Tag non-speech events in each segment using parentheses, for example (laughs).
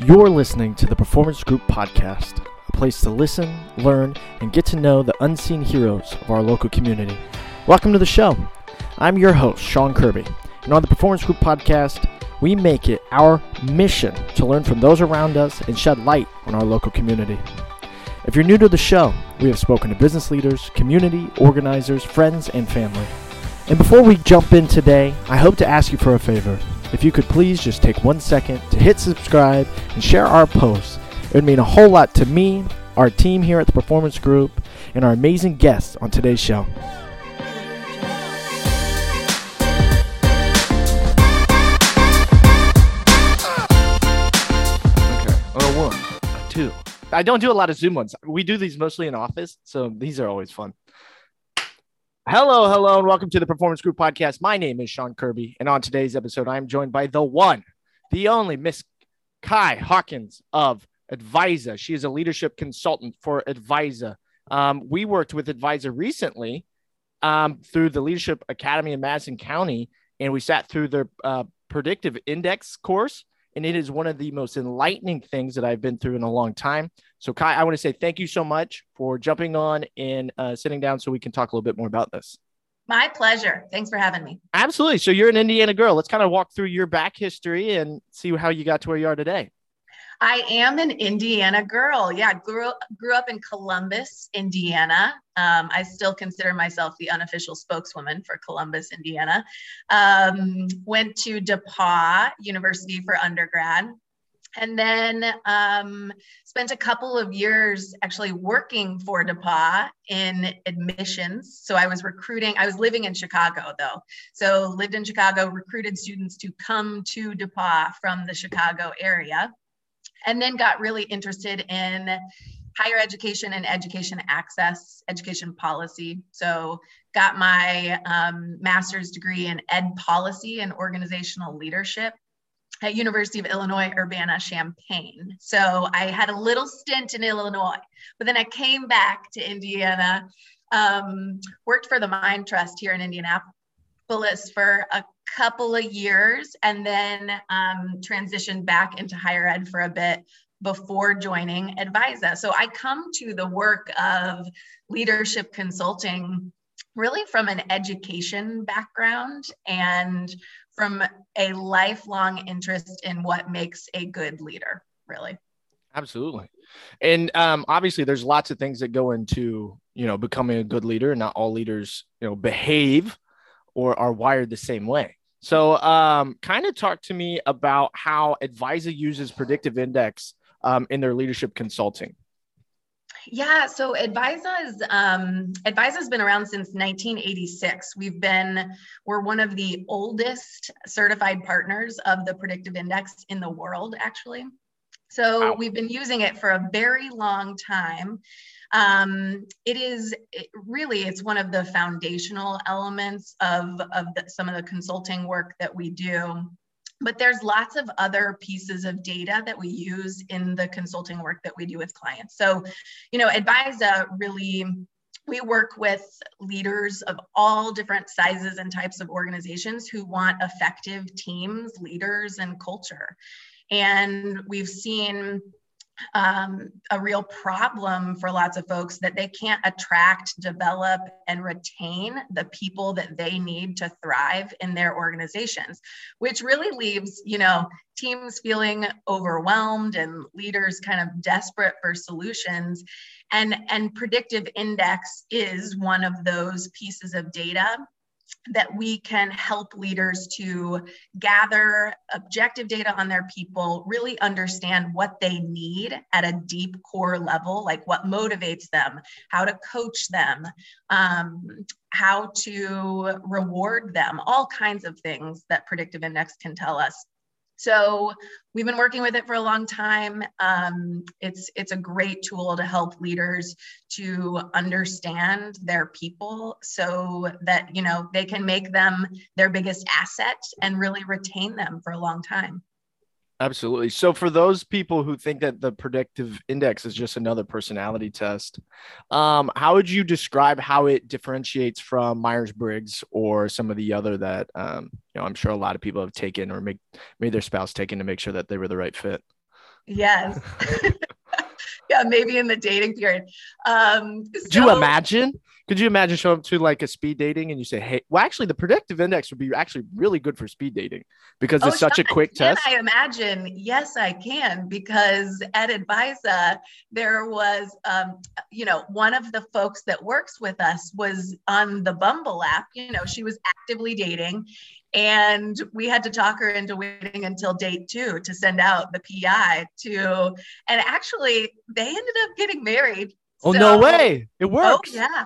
You're listening to the Performance Group Podcast, a place to listen, learn, and get to know the unseen heroes of our local community. Welcome to the show. I'm your host, Sean Kirby, and on the Performance Group Podcast, we make it our mission to learn from those around us and shed light on our local community. If you're new to the show, we have spoken to business leaders, community organizers, friends, and family. And before we jump in today, I hope to ask you for a favor. If you could please just take one second to hit subscribe and share our posts, it would mean a whole lot to me, our team here at the Performance Group, and our amazing guests on today's show. Okay, on a one, a two. I don't do a lot of Zoom ones. We do these mostly in office, so these are always fun. Hello, hello, and welcome to the Performance Group Podcast. My name is Sean Kirby, and on today's episode, I am joined by the one, the only Miss Kai Hawkins of Advisa. She is a leadership consultant for Advisa. Um, we worked with Advisa recently um, through the Leadership Academy in Madison County, and we sat through their uh, predictive index course. And it is one of the most enlightening things that I've been through in a long time. So, Kai, I want to say thank you so much for jumping on and uh, sitting down so we can talk a little bit more about this. My pleasure. Thanks for having me. Absolutely. So, you're an Indiana girl. Let's kind of walk through your back history and see how you got to where you are today. I am an Indiana girl. Yeah, grew grew up in Columbus, Indiana. Um, I still consider myself the unofficial spokeswoman for Columbus, Indiana. Um, went to DePauw University for undergrad, and then um, spent a couple of years actually working for DePauw in admissions. So I was recruiting. I was living in Chicago though, so lived in Chicago, recruited students to come to DePauw from the Chicago area and then got really interested in higher education and education access, education policy. So got my um, master's degree in ed policy and organizational leadership at University of Illinois Urbana-Champaign. So I had a little stint in Illinois, but then I came back to Indiana, um, worked for the Mind Trust here in Indianapolis for a couple of years and then um, transitioned back into higher ed for a bit before joining Advisa. So I come to the work of leadership consulting really from an education background and from a lifelong interest in what makes a good leader, really. Absolutely. And um, obviously there's lots of things that go into, you know, becoming a good leader. Not all leaders, you know, behave or are wired the same way. So, um, kind of talk to me about how Advisa uses predictive index um, in their leadership consulting. Yeah, so Advisa is um, Advisa has been around since 1986. We've been we're one of the oldest certified partners of the predictive index in the world, actually. So wow. we've been using it for a very long time. Um, it is it really it's one of the foundational elements of of the, some of the consulting work that we do. But there's lots of other pieces of data that we use in the consulting work that we do with clients. So you know advisa really we work with leaders of all different sizes and types of organizations who want effective teams leaders and culture. And we've seen um, a real problem for lots of folks that they can't attract, develop, and retain the people that they need to thrive in their organizations, which really leaves, you know, teams feeling overwhelmed and leaders kind of desperate for solutions. And, and predictive index is one of those pieces of data that we can help leaders to gather objective data on their people, really understand what they need at a deep core level, like what motivates them, how to coach them, um, how to reward them, all kinds of things that Predictive Index can tell us. So we've been working with it for a long time. Um, it's it's a great tool to help leaders to understand their people so that you know they can make them their biggest asset and really retain them for a long time. Absolutely. So, for those people who think that the predictive index is just another personality test, um, how would you describe how it differentiates from Myers Briggs or some of the other that um, you know I'm sure a lot of people have taken or make made their spouse taken to make sure that they were the right fit? Yes. (laughs) yeah, maybe in the dating period. Um, so, you imagine? Could you imagine showing up to like a speed dating and you say, "Hey, well, actually, the predictive index would be actually really good for speed dating because oh, it's such a quick can test." I imagine? Yes, I can because at Advisa there was, um, you know, one of the folks that works with us was on the Bumble app. You know, she was actively dating, and we had to talk her into waiting until date two to send out the PI to, and actually they ended up getting married. Oh so, no way! It works. Oh yeah.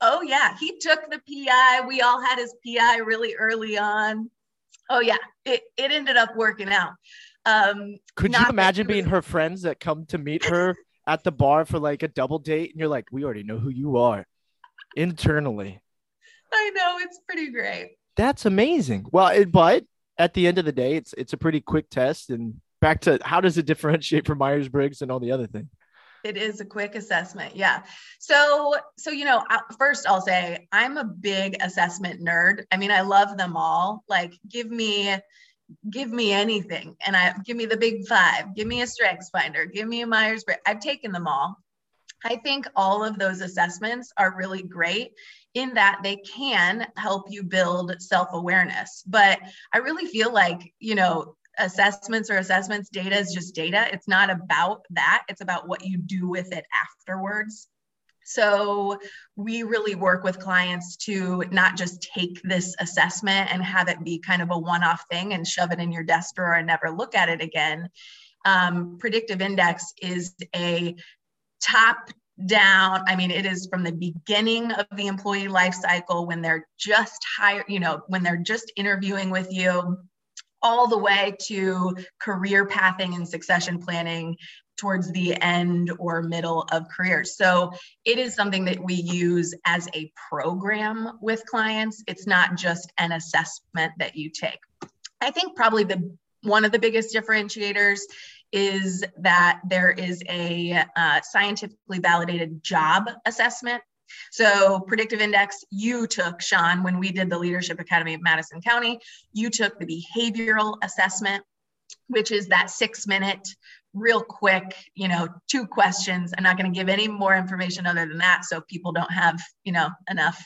Oh yeah, he took the PI. We all had his PI really early on. Oh yeah, it it ended up working out. Um, Could you imagine being her friends that come to meet her (laughs) at the bar for like a double date, and you're like, we already know who you are internally. I know it's pretty great. That's amazing. Well, it, but at the end of the day, it's it's a pretty quick test. And back to how does it differentiate from Myers Briggs and all the other things? It is a quick assessment yeah. So so you know first i'll say i'm a big assessment nerd. I mean i love them all. Like give me give me anything and i give me the big five. Give me a strengths finder. Give me a myers-briggs i've taken them all. I think all of those assessments are really great in that they can help you build self-awareness. But i really feel like you know assessments or assessments data is just data. It's not about that. It's about what you do with it afterwards. So we really work with clients to not just take this assessment and have it be kind of a one-off thing and shove it in your desk drawer and never look at it again. Um, predictive index is a top down i mean it is from the beginning of the employee life cycle when they're just hired you know when they're just interviewing with you all the way to career pathing and succession planning towards the end or middle of careers. So it is something that we use as a program with clients. It's not just an assessment that you take. I think probably the one of the biggest differentiators is that there is a uh, scientifically validated job assessment so, predictive index, you took, Sean, when we did the Leadership Academy of Madison County, you took the behavioral assessment, which is that six minute, real quick, you know, two questions. I'm not going to give any more information other than that. So people don't have, you know, enough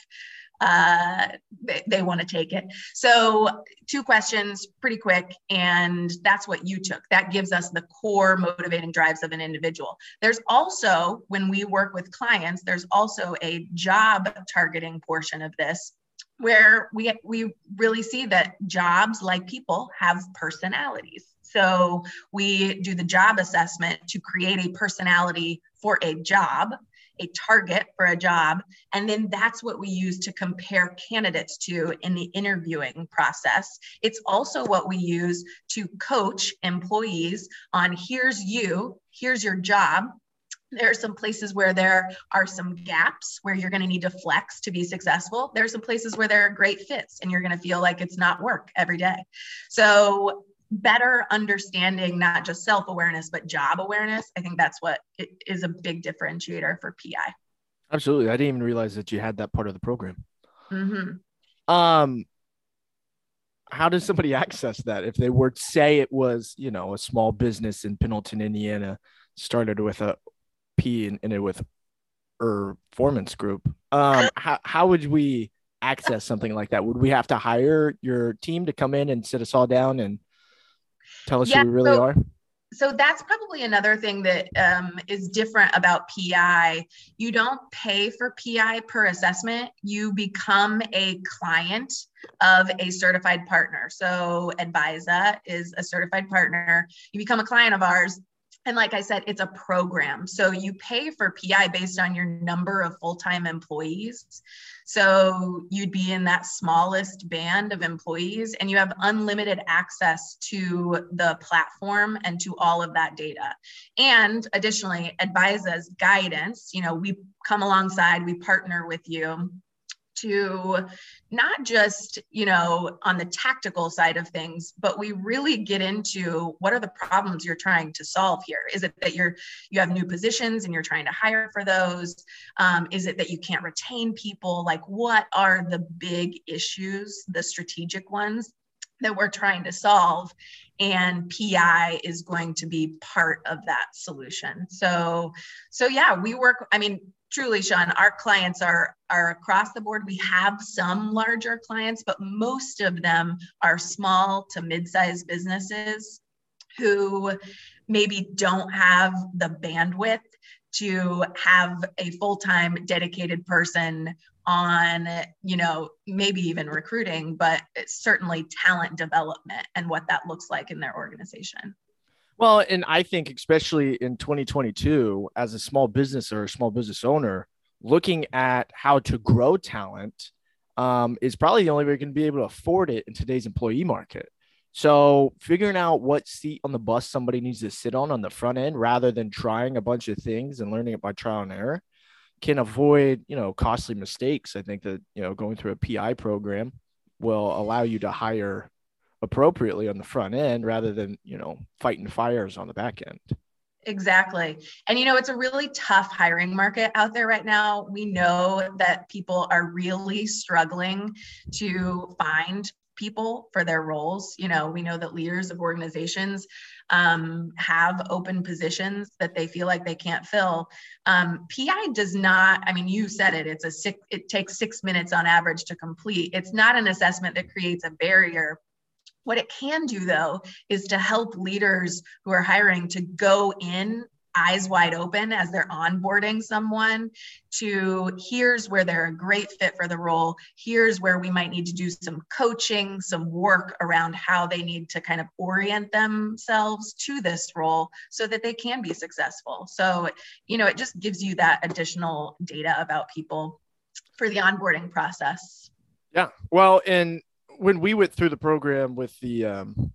uh, they, they want to take it. So, two questions, pretty quick, and that's what you took. That gives us the core motivating drives of an individual. There's also, when we work with clients, there's also a job targeting portion of this where we we really see that jobs like people have personalities so we do the job assessment to create a personality for a job a target for a job. And then that's what we use to compare candidates to in the interviewing process. It's also what we use to coach employees on here's you, here's your job. There are some places where there are some gaps where you're going to need to flex to be successful. There are some places where there are great fits and you're going to feel like it's not work every day. So better understanding not just self-awareness but job awareness. I think that's what is a big differentiator for pi absolutely. I didn't even realize that you had that part of the program. Mm-hmm. um how does somebody access that? If they were to say it was you know a small business in pendleton indiana started with a p and it with or performance group um (laughs) how, how would we access something like that? Would we have to hire your team to come in and sit us all down and Tell us yeah, who we really so, are. So that's probably another thing that um, is different about PI. You don't pay for PI per assessment. You become a client of a certified partner. So Advisa is a certified partner. You become a client of ours and like I said, it's a program. So you pay for PI based on your number of full time employees. So you'd be in that smallest band of employees and you have unlimited access to the platform and to all of that data. And additionally, Advisa's guidance, you know, we come alongside, we partner with you to not just you know on the tactical side of things but we really get into what are the problems you're trying to solve here is it that you're you have new positions and you're trying to hire for those um, is it that you can't retain people like what are the big issues the strategic ones that we're trying to solve and PI is going to be part of that solution. So, so yeah, we work. I mean, truly, Sean, our clients are are across the board. We have some larger clients, but most of them are small to mid-sized businesses who maybe don't have the bandwidth to have a full-time dedicated person on you know maybe even recruiting but certainly talent development and what that looks like in their organization well and i think especially in 2022 as a small business or a small business owner looking at how to grow talent um, is probably the only way you're going to be able to afford it in today's employee market so figuring out what seat on the bus somebody needs to sit on on the front end rather than trying a bunch of things and learning it by trial and error can avoid, you know, costly mistakes. I think that, you know, going through a PI program will allow you to hire appropriately on the front end rather than, you know, fighting fires on the back end. Exactly. And you know, it's a really tough hiring market out there right now. We know that people are really struggling to find people for their roles. You know, we know that leaders of organizations um, have open positions that they feel like they can't fill. Um, PI does not, I mean, you said it, it's a six, it takes six minutes on average to complete. It's not an assessment that creates a barrier. What it can do, though, is to help leaders who are hiring to go in eyes wide open as they're onboarding someone to here's where they're a great fit for the role. Here's where we might need to do some coaching, some work around how they need to kind of orient themselves to this role so that they can be successful. So, you know, it just gives you that additional data about people for the onboarding process. Yeah. Well, and when we went through the program with the um,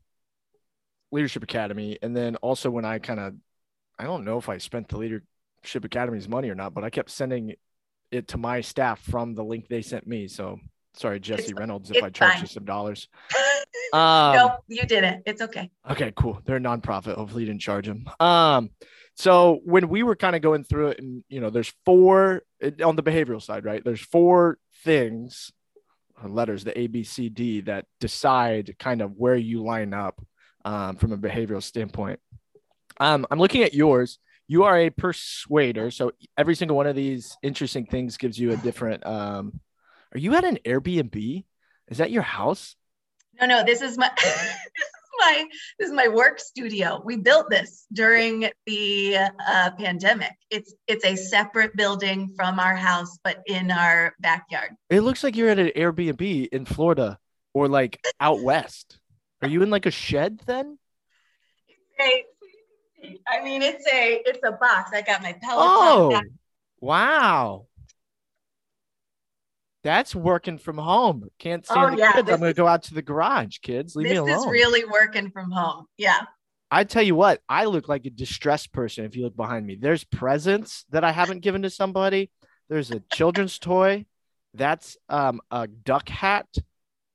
Leadership Academy, and then also when I kind of I don't know if I spent the Leadership Academy's money or not, but I kept sending it to my staff from the link they sent me. So sorry, Jesse Reynolds, if I charge you some dollars. (laughs) Um, no, you didn't. It's okay. Okay, cool. They're a nonprofit. Hopefully, you didn't charge them. Um, so when we were kind of going through it, and you know, there's four on the behavioral side, right? There's four things, letters, the A, B, C, D, that decide kind of where you line up um, from a behavioral standpoint. Um, I'm looking at yours. You are a persuader. So every single one of these interesting things gives you a different. Um, are you at an Airbnb? Is that your house? No, no. This is my. (laughs) this is my. This is my work studio. We built this during the uh, pandemic. It's it's a separate building from our house, but in our backyard. It looks like you're at an Airbnb in Florida or like out (laughs) west. Are you in like a shed then? Hey, I mean, it's a it's a box. I got my Peloton. Oh, wow. That's working from home. Can't see oh, yeah, kids. I'm going to go out to the garage, kids. Leave me alone. This is really working from home. Yeah. I tell you what, I look like a distressed person if you look behind me. There's presents that I haven't given to somebody. There's a children's toy. That's um, a duck hat.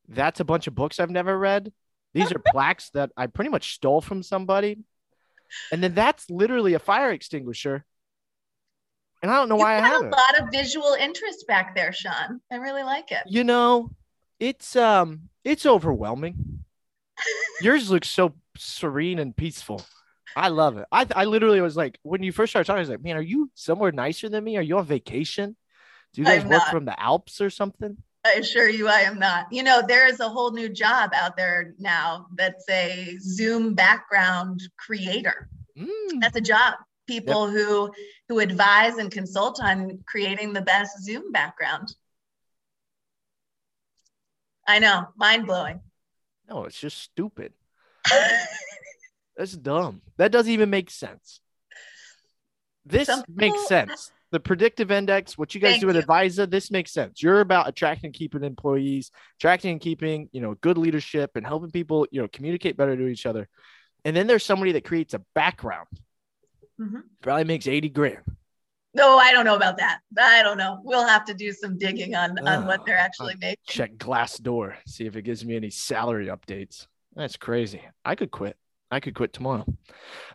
That's a bunch of books I've never read. These are plaques that I pretty much stole from somebody. And then that's literally a fire extinguisher. And I don't know you why I have a lot of visual interest back there, Sean. I really like it. You know, it's um it's overwhelming. Yours looks so serene and peaceful. I love it. I, I literally was like, when you first started talking, I was like, man, are you somewhere nicer than me? Are you on vacation? Do you guys I'm work not. from the Alps or something? I assure you I am not. You know, there is a whole new job out there now that's a Zoom background creator. Mm. That's a job. People yep. who who advise and consult on creating the best Zoom background. I know, mind blowing. No, it's just stupid. (laughs) That's dumb. That doesn't even make sense. This makes sense the predictive index, what you guys Thank do at you. Advisa, this makes sense. You're about attracting and keeping employees, attracting and keeping, you know, good leadership and helping people, you know, communicate better to each other. And then there's somebody that creates a background. Mm-hmm. Probably makes 80 grand. No, I don't know about that. I don't know. We'll have to do some digging on, oh, on what they're actually making. Check Glassdoor, see if it gives me any salary updates. That's crazy. I could quit. I could quit tomorrow. um,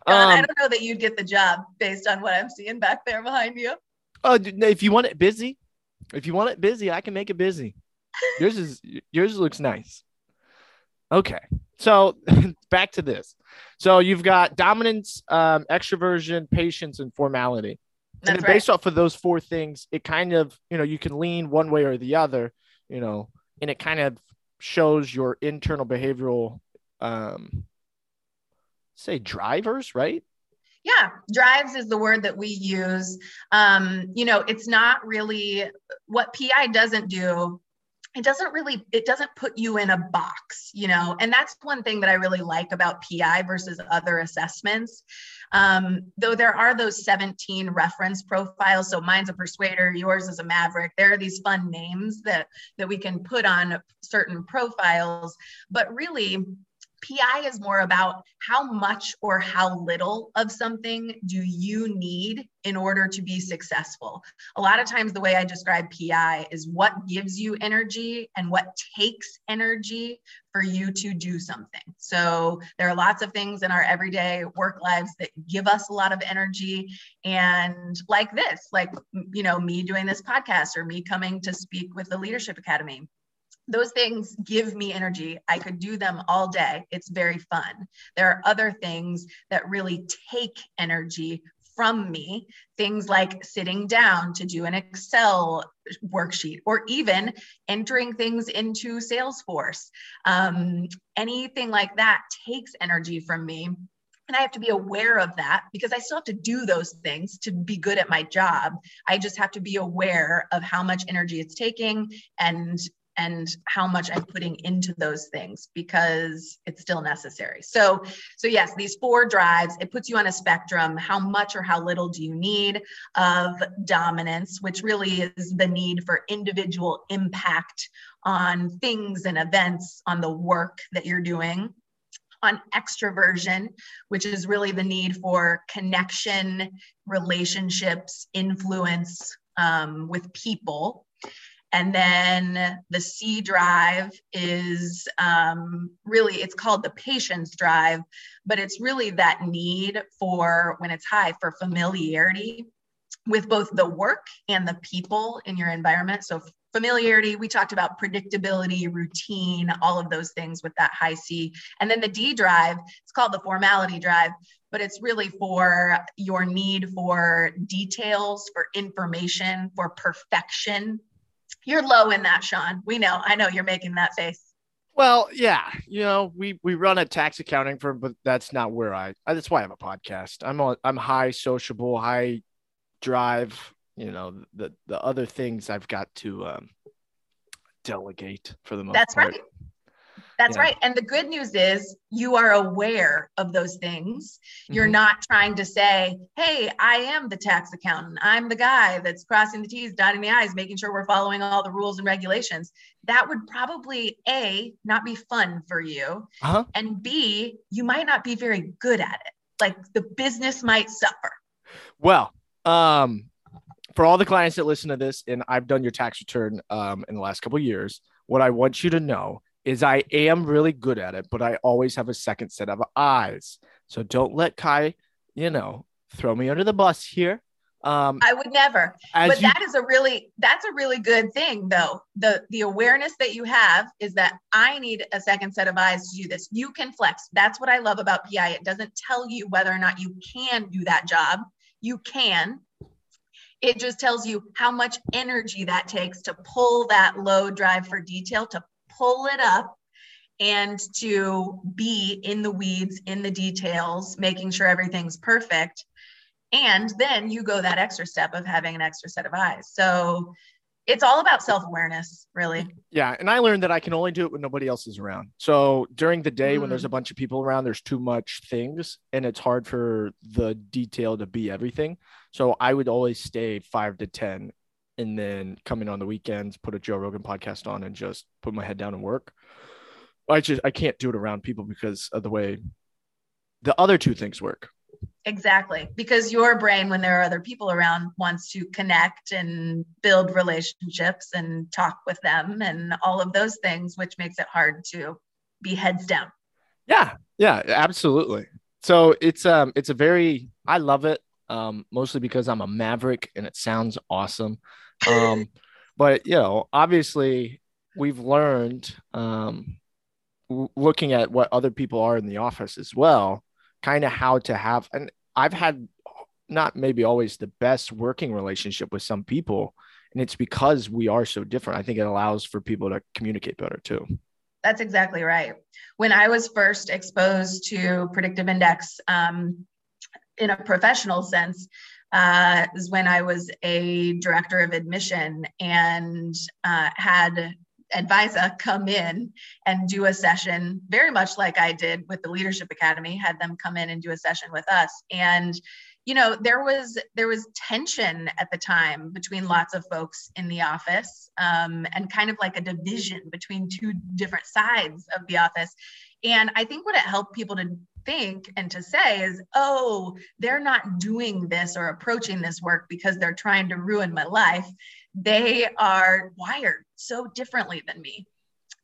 I don't know that you'd get the job based on what I'm seeing back there behind you. Oh, if you want it busy, if you want it busy, I can make it busy. Yours is yours looks nice. Okay, So (laughs) back to this. So you've got dominance, um, extroversion, patience, and formality. That's and then right. based off of those four things, it kind of, you know, you can lean one way or the other, you know, and it kind of shows your internal behavioral um say drivers, right? Yeah, drives is the word that we use. Um, you know, it's not really what PI doesn't do. It doesn't really, it doesn't put you in a box, you know, and that's one thing that I really like about PI versus other assessments. Um, though there are those 17 reference profiles. So mine's a persuader, yours is a maverick. There are these fun names that that we can put on certain profiles, but really PI is more about how much or how little of something do you need in order to be successful. A lot of times, the way I describe PI is what gives you energy and what takes energy for you to do something. So, there are lots of things in our everyday work lives that give us a lot of energy. And like this, like, you know, me doing this podcast or me coming to speak with the Leadership Academy those things give me energy. I could do them all day. It's very fun. There are other things that really take energy from me, things like sitting down to do an Excel worksheet or even entering things into Salesforce. Um, anything like that takes energy from me. And I have to be aware of that because I still have to do those things to be good at my job. I just have to be aware of how much energy it's taking and and how much I'm putting into those things because it's still necessary. So, so yes, these four drives, it puts you on a spectrum. How much or how little do you need of dominance, which really is the need for individual impact on things and events on the work that you're doing. On extroversion, which is really the need for connection, relationships, influence um, with people and then the C drive is um, really, it's called the patience drive, but it's really that need for, when it's high, for familiarity with both the work and the people in your environment. So, familiarity, we talked about predictability, routine, all of those things with that high C. And then the D drive, it's called the formality drive, but it's really for your need for details, for information, for perfection you're low in that, Sean. We know. I know you're making that face. Well, yeah, you know, we we run a tax accounting firm, but that's not where I. That's why I have a podcast. I'm on. I'm high sociable, high drive. You know, the the other things I've got to um, delegate for the most That's part. right. That's Yeah. right. And the good news is you are aware of those things. You're Mhm. not trying to say, hey, I am the tax accountant. I'm the guy that's crossing the T's, dotting the I's, making sure we're following all the rules and regulations. That would probably A, not be fun for you. Uh-huh. And B, you might not be very good at it. Like the business might suffer. Well, um, for all the clients that listen to this, and I've done your tax return um, in the last couple of years, what I want you to know is I am really good at it, but I always have a second set of eyes. So don't let Kai, you know, throw me under the bus here. Um, I would never. but you, that is a really that's a really good thing though the the awareness that you have is that i need a second set of eyes to do this you can flex that's what i love about pi it doesn't tell you whether or not you can do that job you can it just tells you how much energy that takes to pull that load drive for detail to pull it up and to be in the weeds in the details making sure everything's perfect and then you go that extra step of having an extra set of eyes so it's all about self-awareness really yeah, and I learned that I can only do it when nobody else is around. So during the day when there's mm. a bunch of people around, there's too much things, and it's hard for the detail to be everything. So I would always stay five to ten, and then come in on the weekends, put a Joe Rogan podcast on, and just put my head down and work. I just I can't do it around people because of the way the other two things work. exactly because your brain when there are other people around wants to connect and build relationships and talk with them and all of those things which makes it hard to be heads down Yeah, yeah, absolutely. So it's um it's a very I love it um mostly because I'm a maverick and it sounds awesome. Um but you know, obviously we've learned um looking at what other people are in the office as well, kind of how to have, and I've had not maybe always the best working relationship with some people. And it's because we are so different. I think it allows for people to communicate better too. That's exactly right. When I was first exposed to predictive index um, in a professional sense, uh, is when I was a director of admission and uh, had Advisa come in and do a session, very much like I did with the Leadership Academy, had them come in and do a session with us. And you know there was there was tension at the time between lots of folks in the office um, and kind of like a division between two different sides of the office and i think what it helped people to think and to say is oh they're not doing this or approaching this work because they're trying to ruin my life they are wired so differently than me.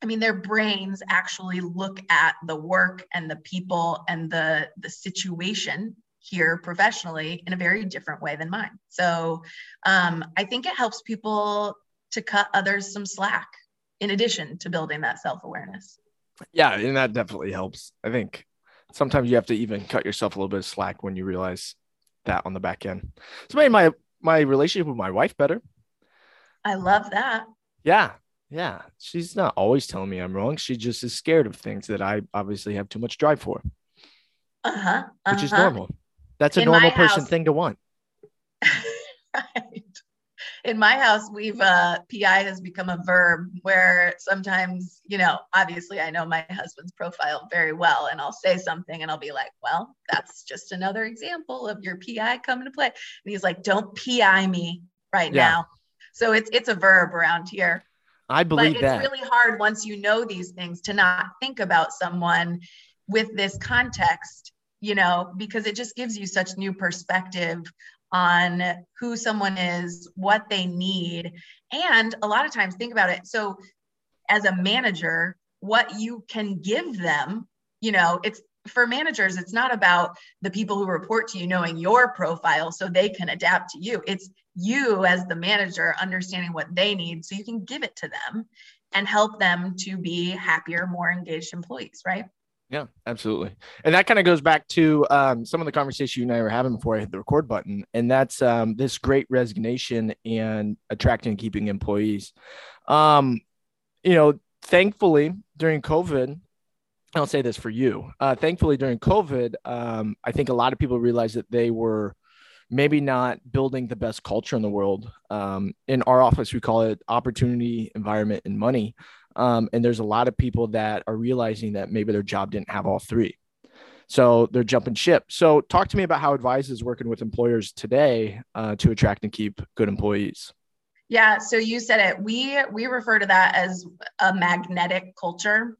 I mean, their brains actually look at the work and the people and the, the situation here professionally in a very different way than mine. So um, I think it helps people to cut others some slack in addition to building that self awareness. Yeah, and that definitely helps. I think sometimes you have to even cut yourself a little bit of slack when you realize that on the back end. So made my my relationship with my wife better. I love that. Yeah. Yeah. She's not always telling me I'm wrong. She just is scared of things that I obviously have too much drive for. Uh-huh. uh-huh. Which is uh-huh. normal. That's a In normal person house, thing to want. (laughs) right. In my house, we've uh PI has become a verb where sometimes, you know, obviously I know my husband's profile very well and I'll say something and I'll be like, well, that's just another example of your PI coming to play. And he's like, don't PI me right yeah. now. So it's it's a verb around here. I believe but that. It's really hard once you know these things to not think about someone with this context, you know, because it just gives you such new perspective on who someone is, what they need. And a lot of times think about it. So as a manager, what you can give them, you know, it's for managers, it's not about the people who report to you knowing your profile so they can adapt to you. It's you as the manager understanding what they need so you can give it to them and help them to be happier, more engaged employees, right? Yeah, absolutely. And that kind of goes back to um, some of the conversation you and I were having before I hit the record button. And that's um, this great resignation and attracting and keeping employees. Um, you know, thankfully during COVID, I'll say this for you. Uh, thankfully, during COVID, um, I think a lot of people realized that they were maybe not building the best culture in the world. Um, in our office, we call it opportunity, environment, and money. Um, and there's a lot of people that are realizing that maybe their job didn't have all three. So they're jumping ship. So talk to me about how Advisa is working with employers today uh, to attract and keep good employees. Yeah, so you said it. We we refer to that as a magnetic culture.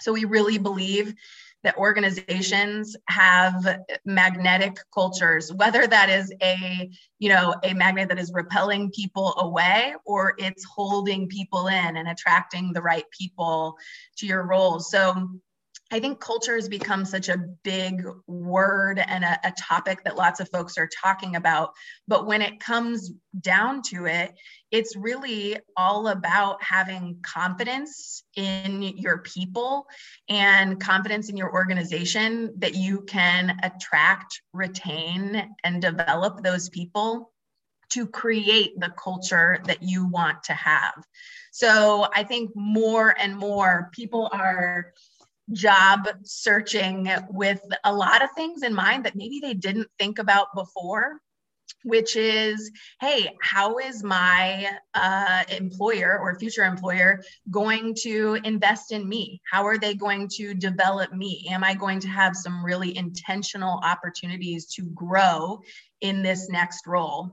So we really believe that organizations have magnetic cultures whether that is a you know a magnet that is repelling people away or it's holding people in and attracting the right people to your roles so I think culture has become such a big word and a, a, topic that lots of folks are talking about. But when it comes down to it, it's really all about having confidence in your people and confidence in your organization that you can attract, retain, and develop those people to create the culture that you want to have. So I think more and more people are job searching with a lot of things in mind that maybe they didn't think about before which is hey how is my uh, employer or future employer going to invest in me? How are they going to develop me? Am i going to have some really intentional opportunities to grow in this next role?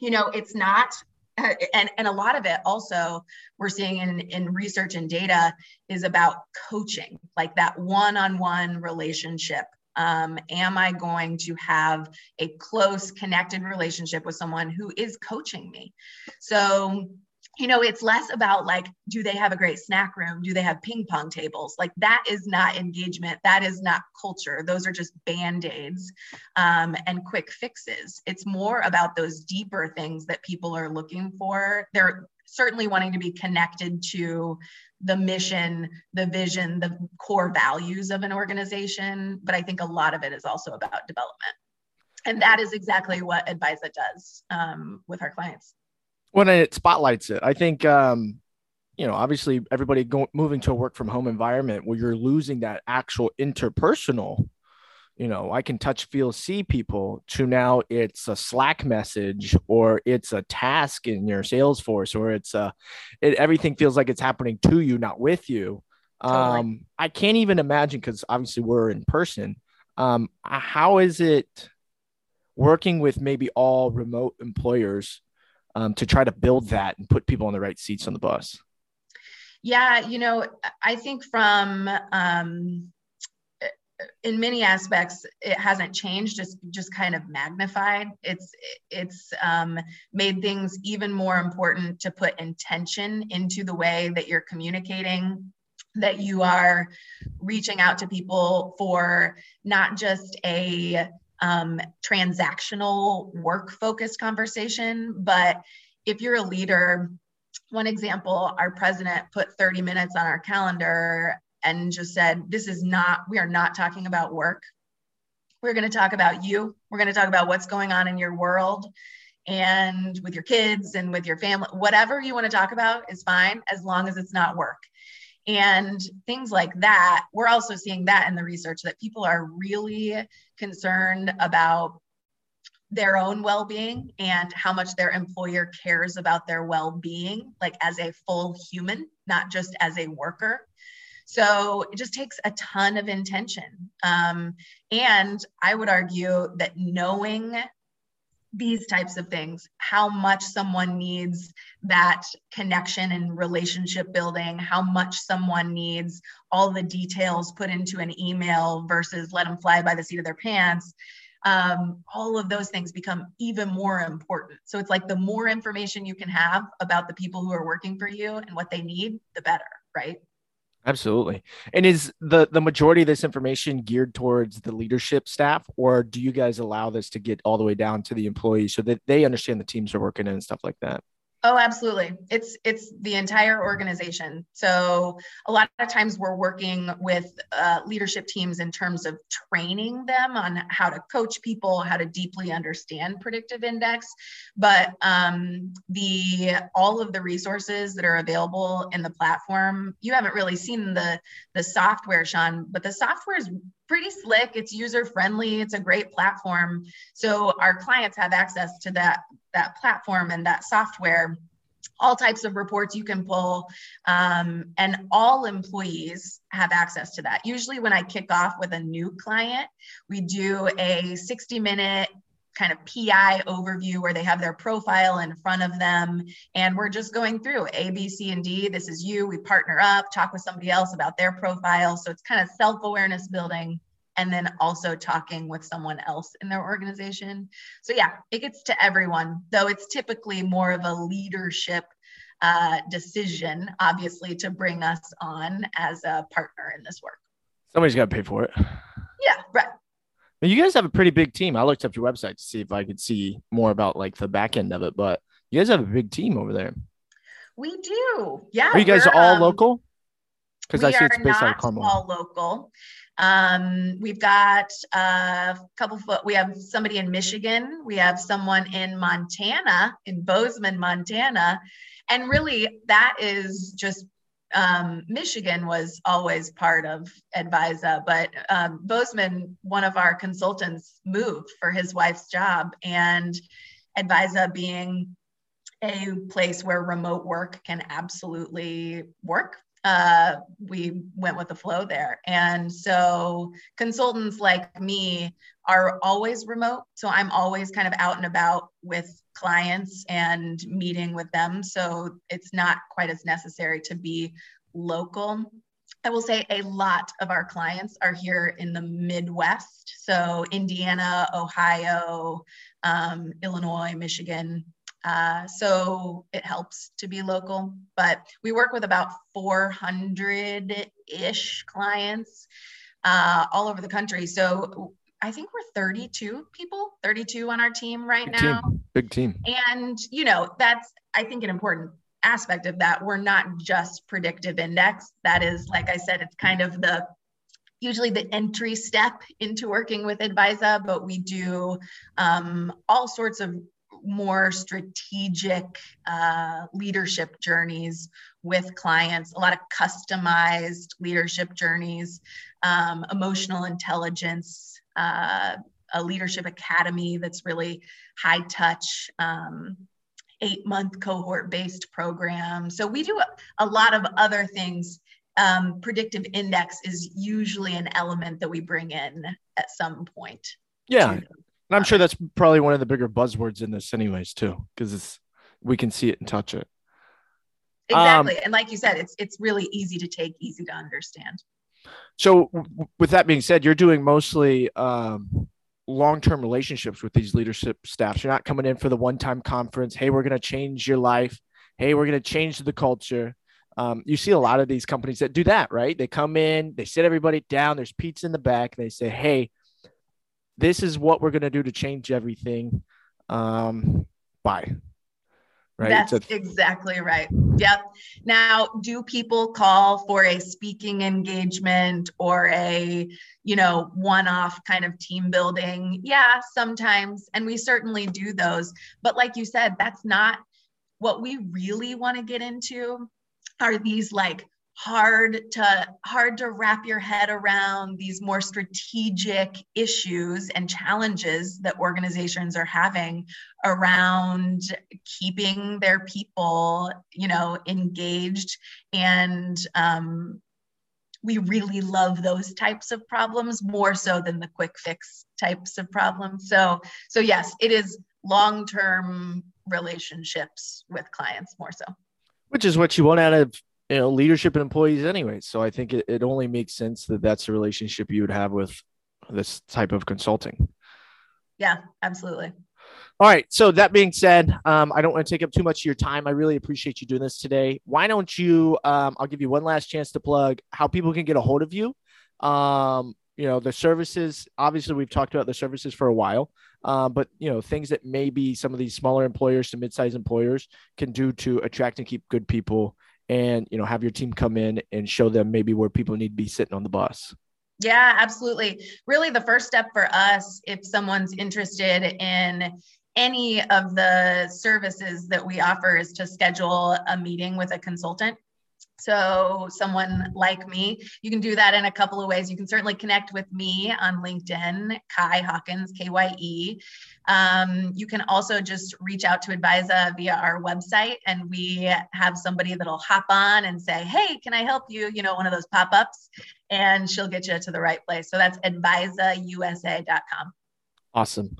You know it's not and, and a lot of it also we're seeing in, in research and data is about coaching like that one-on-one relationship. Um, am i going to have a close connected relationship with someone who is coaching me? So you know, it's less about like, do they have a great snack room? Do they have ping pong tables? Like, that is not engagement. That is not culture. Those are just band aids um, and quick fixes. It's more about those deeper things that people are looking for. They're certainly wanting to be connected to the mission, the vision, the core values of an organization. But I think a lot of it is also about development. And that is exactly what Advisa does um, with our clients. When it spotlights it, I think, um, you know, obviously everybody going moving to a work from home environment where you're losing that actual interpersonal you know, I can touch, feel, see people to now it's a Slack message or it's a task in your Salesforce or it's a, it, everything feels like it's happening to you, not with you. Totally. Um, I can't even imagine because obviously we're in person. Um, how is it working with maybe all remote employers um, to try to build that and put people on the right seats on the bus? Yeah, you know, I think from um, in many aspects it hasn't changed just just kind of magnified it's it's um, made things even more important to put intention into the way that you're communicating that you are reaching out to people for not just a um, transactional work focused conversation but if you're a leader one example our president put 30 minutes on our calendar and just said, This is not, we are not talking about work. We're going to talk about you. We're going to talk about what's going on in your world and with your kids and with your family. Whatever you want to talk about is fine as long as it's not work. And things like that, we're also seeing that in the research that people are really concerned about their own well-being and how much their employer cares about their well-being like as a full human not just as a worker so it just takes a ton of intention. Um, and I would argue that knowing these types of things, how much someone needs that connection and relationship building, how much someone needs all the details put into an email versus let them fly by the seat of their pants. Um, all of those things become even more important. So it's like the more information you can have about the people who are working for you and what they need, the better, right? Absolutely. And is the the majority of this information geared towards the leadership staff, or do you guys allow this to get all the way down to the employees so that they understand the teams are working in and stuff like that? Oh, absolutely. It's it's the entire organization. So a lot of times we're working with uh, leadership teams in terms of training them on how to coach people, how to deeply understand predictive index. But um, the all of the resources that are available in the platform, you haven't really seen the the software, Sean, but the software is pretty slick. It's user friendly. It's a great platform. So our clients have access to that that platform and that software all types of reports you can pull um, and all employees have access to that. Usually when i kick off with a new client we do a 60 minute kind of pi overview where they have their profile in front of them and we're just going through a b c and d. This is you. We partner up talk with somebody else about their profile. So it's kind of self-awareness building and then also talking with someone else in their organization. So, yeah, it gets to everyone, though it's typically more of a leadership uh, decision, obviously, to bring us on as a partner in this work. Somebody's got to pay for it. Yeah, right. Now, you guys have a pretty big team. I looked up your website to see if I could see more about like the back end of it, but you guys have a big team over there. We do. Yeah. Are you guys all um, local? Because I see it's based out of Carmel. All local. Um, we've got a couple foot, we have somebody in Michigan, we have someone in Montana, in Bozeman, Montana. And really, that is just um, Michigan was always part of Advisa, but um, Bozeman, one of our consultants, moved for his wife's job, and Advisa being a place where remote work can absolutely work uh, we went with the flow there. And so consultants like me are always remote. So I'm always kind of out and about with clients and meeting with them. So it's not quite as necessary to be local. I will say a lot of our clients are here in the Midwest. So Indiana, Ohio, um, Illinois, Michigan, uh, so it helps to be local, but we work with about 400 ish clients uh, all over the country. So I think we're 32 people, 32 on our team right Big now. Team. Big team. And, you know, that's, I think, an important aspect of that. We're not just predictive index. That is, like I said, it's kind of the usually the entry step (laughs) into working with Advisa, but we do um, all sorts of more strategic uh, leadership journeys with clients, a lot of customized leadership journeys, um, emotional intelligence, uh, a leadership academy that's really high touch. Um, eight month cohort based program. So we do a, a lot of other things um, predictive index is usually an element that we bring in at some point. Yeah. And I'm sure that's probably one of the bigger buzzwords in this, anyways, too, because it's we can see it and touch it. Exactly, um, and like you said, it's it's really easy to take, easy to understand. So, with that being said, you're doing mostly um, long-term relationships with these leadership staffs. You're not coming in for the one-time conference. Hey, we're going to change your life. Hey, we're going to change the culture. Um, you see a lot of these companies that do that, right? They come in, they sit everybody down, there's pizza in the back, they say, Hey, this is what we're going to do to change everything. Um, bye. Right. That's a- exactly right. Yep. Now, do people call for a speaking engagement or a, you know, one off kind of team building? Yeah, sometimes. And we certainly do those. But like you said, that's not what we really want to get into are these like hard to hard to wrap your head around these more strategic issues and challenges that organizations are having around keeping their people you know engaged. And um, we really love those types of problems more so than the quick fix types of problems. So so yes it is long term relationships with clients more so. Which is what you want out of you know leadership and employees anyway. So i think it, it only makes sense that that's a relationship you would have with this type of consulting. Yeah absolutely. All right. So that being said um, i don't want to take up too much of your time. I really appreciate you doing this today. Why don't you um, i'll give you one last chance to plug how people can get a hold of you. Um, you know the services obviously we've talked about the services for a while uh, but you know things that maybe some of these smaller employers to mid-sized employers can do to attract and keep good people and you know have your team come in and show them maybe where people need to be sitting on the bus. Yeah absolutely. Really the first step for us if someone's interested in any of the services that we offer is to schedule a meeting with a consultant so, someone like me, you can do that in a couple of ways. You can certainly connect with me on LinkedIn, Kye Hawkins, K Y E. Um, you can also just reach out to Advisa via our website, and we have somebody that'll hop on and say, Hey, can I help you? You know, one of those pop ups, and she'll get you to the right place. So, that's advisausa.com. Awesome.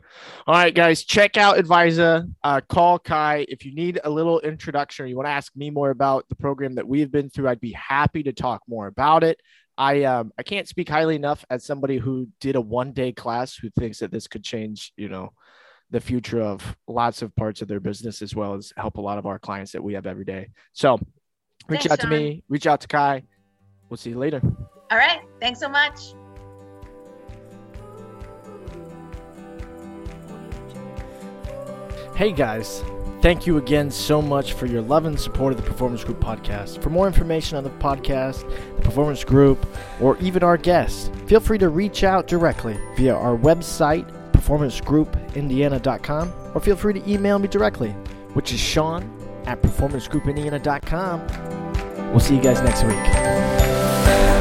All right, guys, check out Advisa. Uh, call Kye if you need a little introduction or you want to ask me more about the program that we've been through. I'd be happy to talk more about it. I um I can't speak highly enough as somebody who did a one day class who thinks that this could change, you know, the future of lots of parts of their business as well as help a lot of our clients that we have every day. So reach Thanks, out Sean. to me, reach out to Kye. We'll see you later. All right. Thanks so much. Hey guys, thank you again so much for your love and support of the Performance Group podcast. For more information on the podcast, the Performance Group, or even our guests, feel free to reach out directly via our website, performancegroupindiana.com, or feel free to email me directly, which is Sean at performancegroupindiana.com. We'll see you guys next week.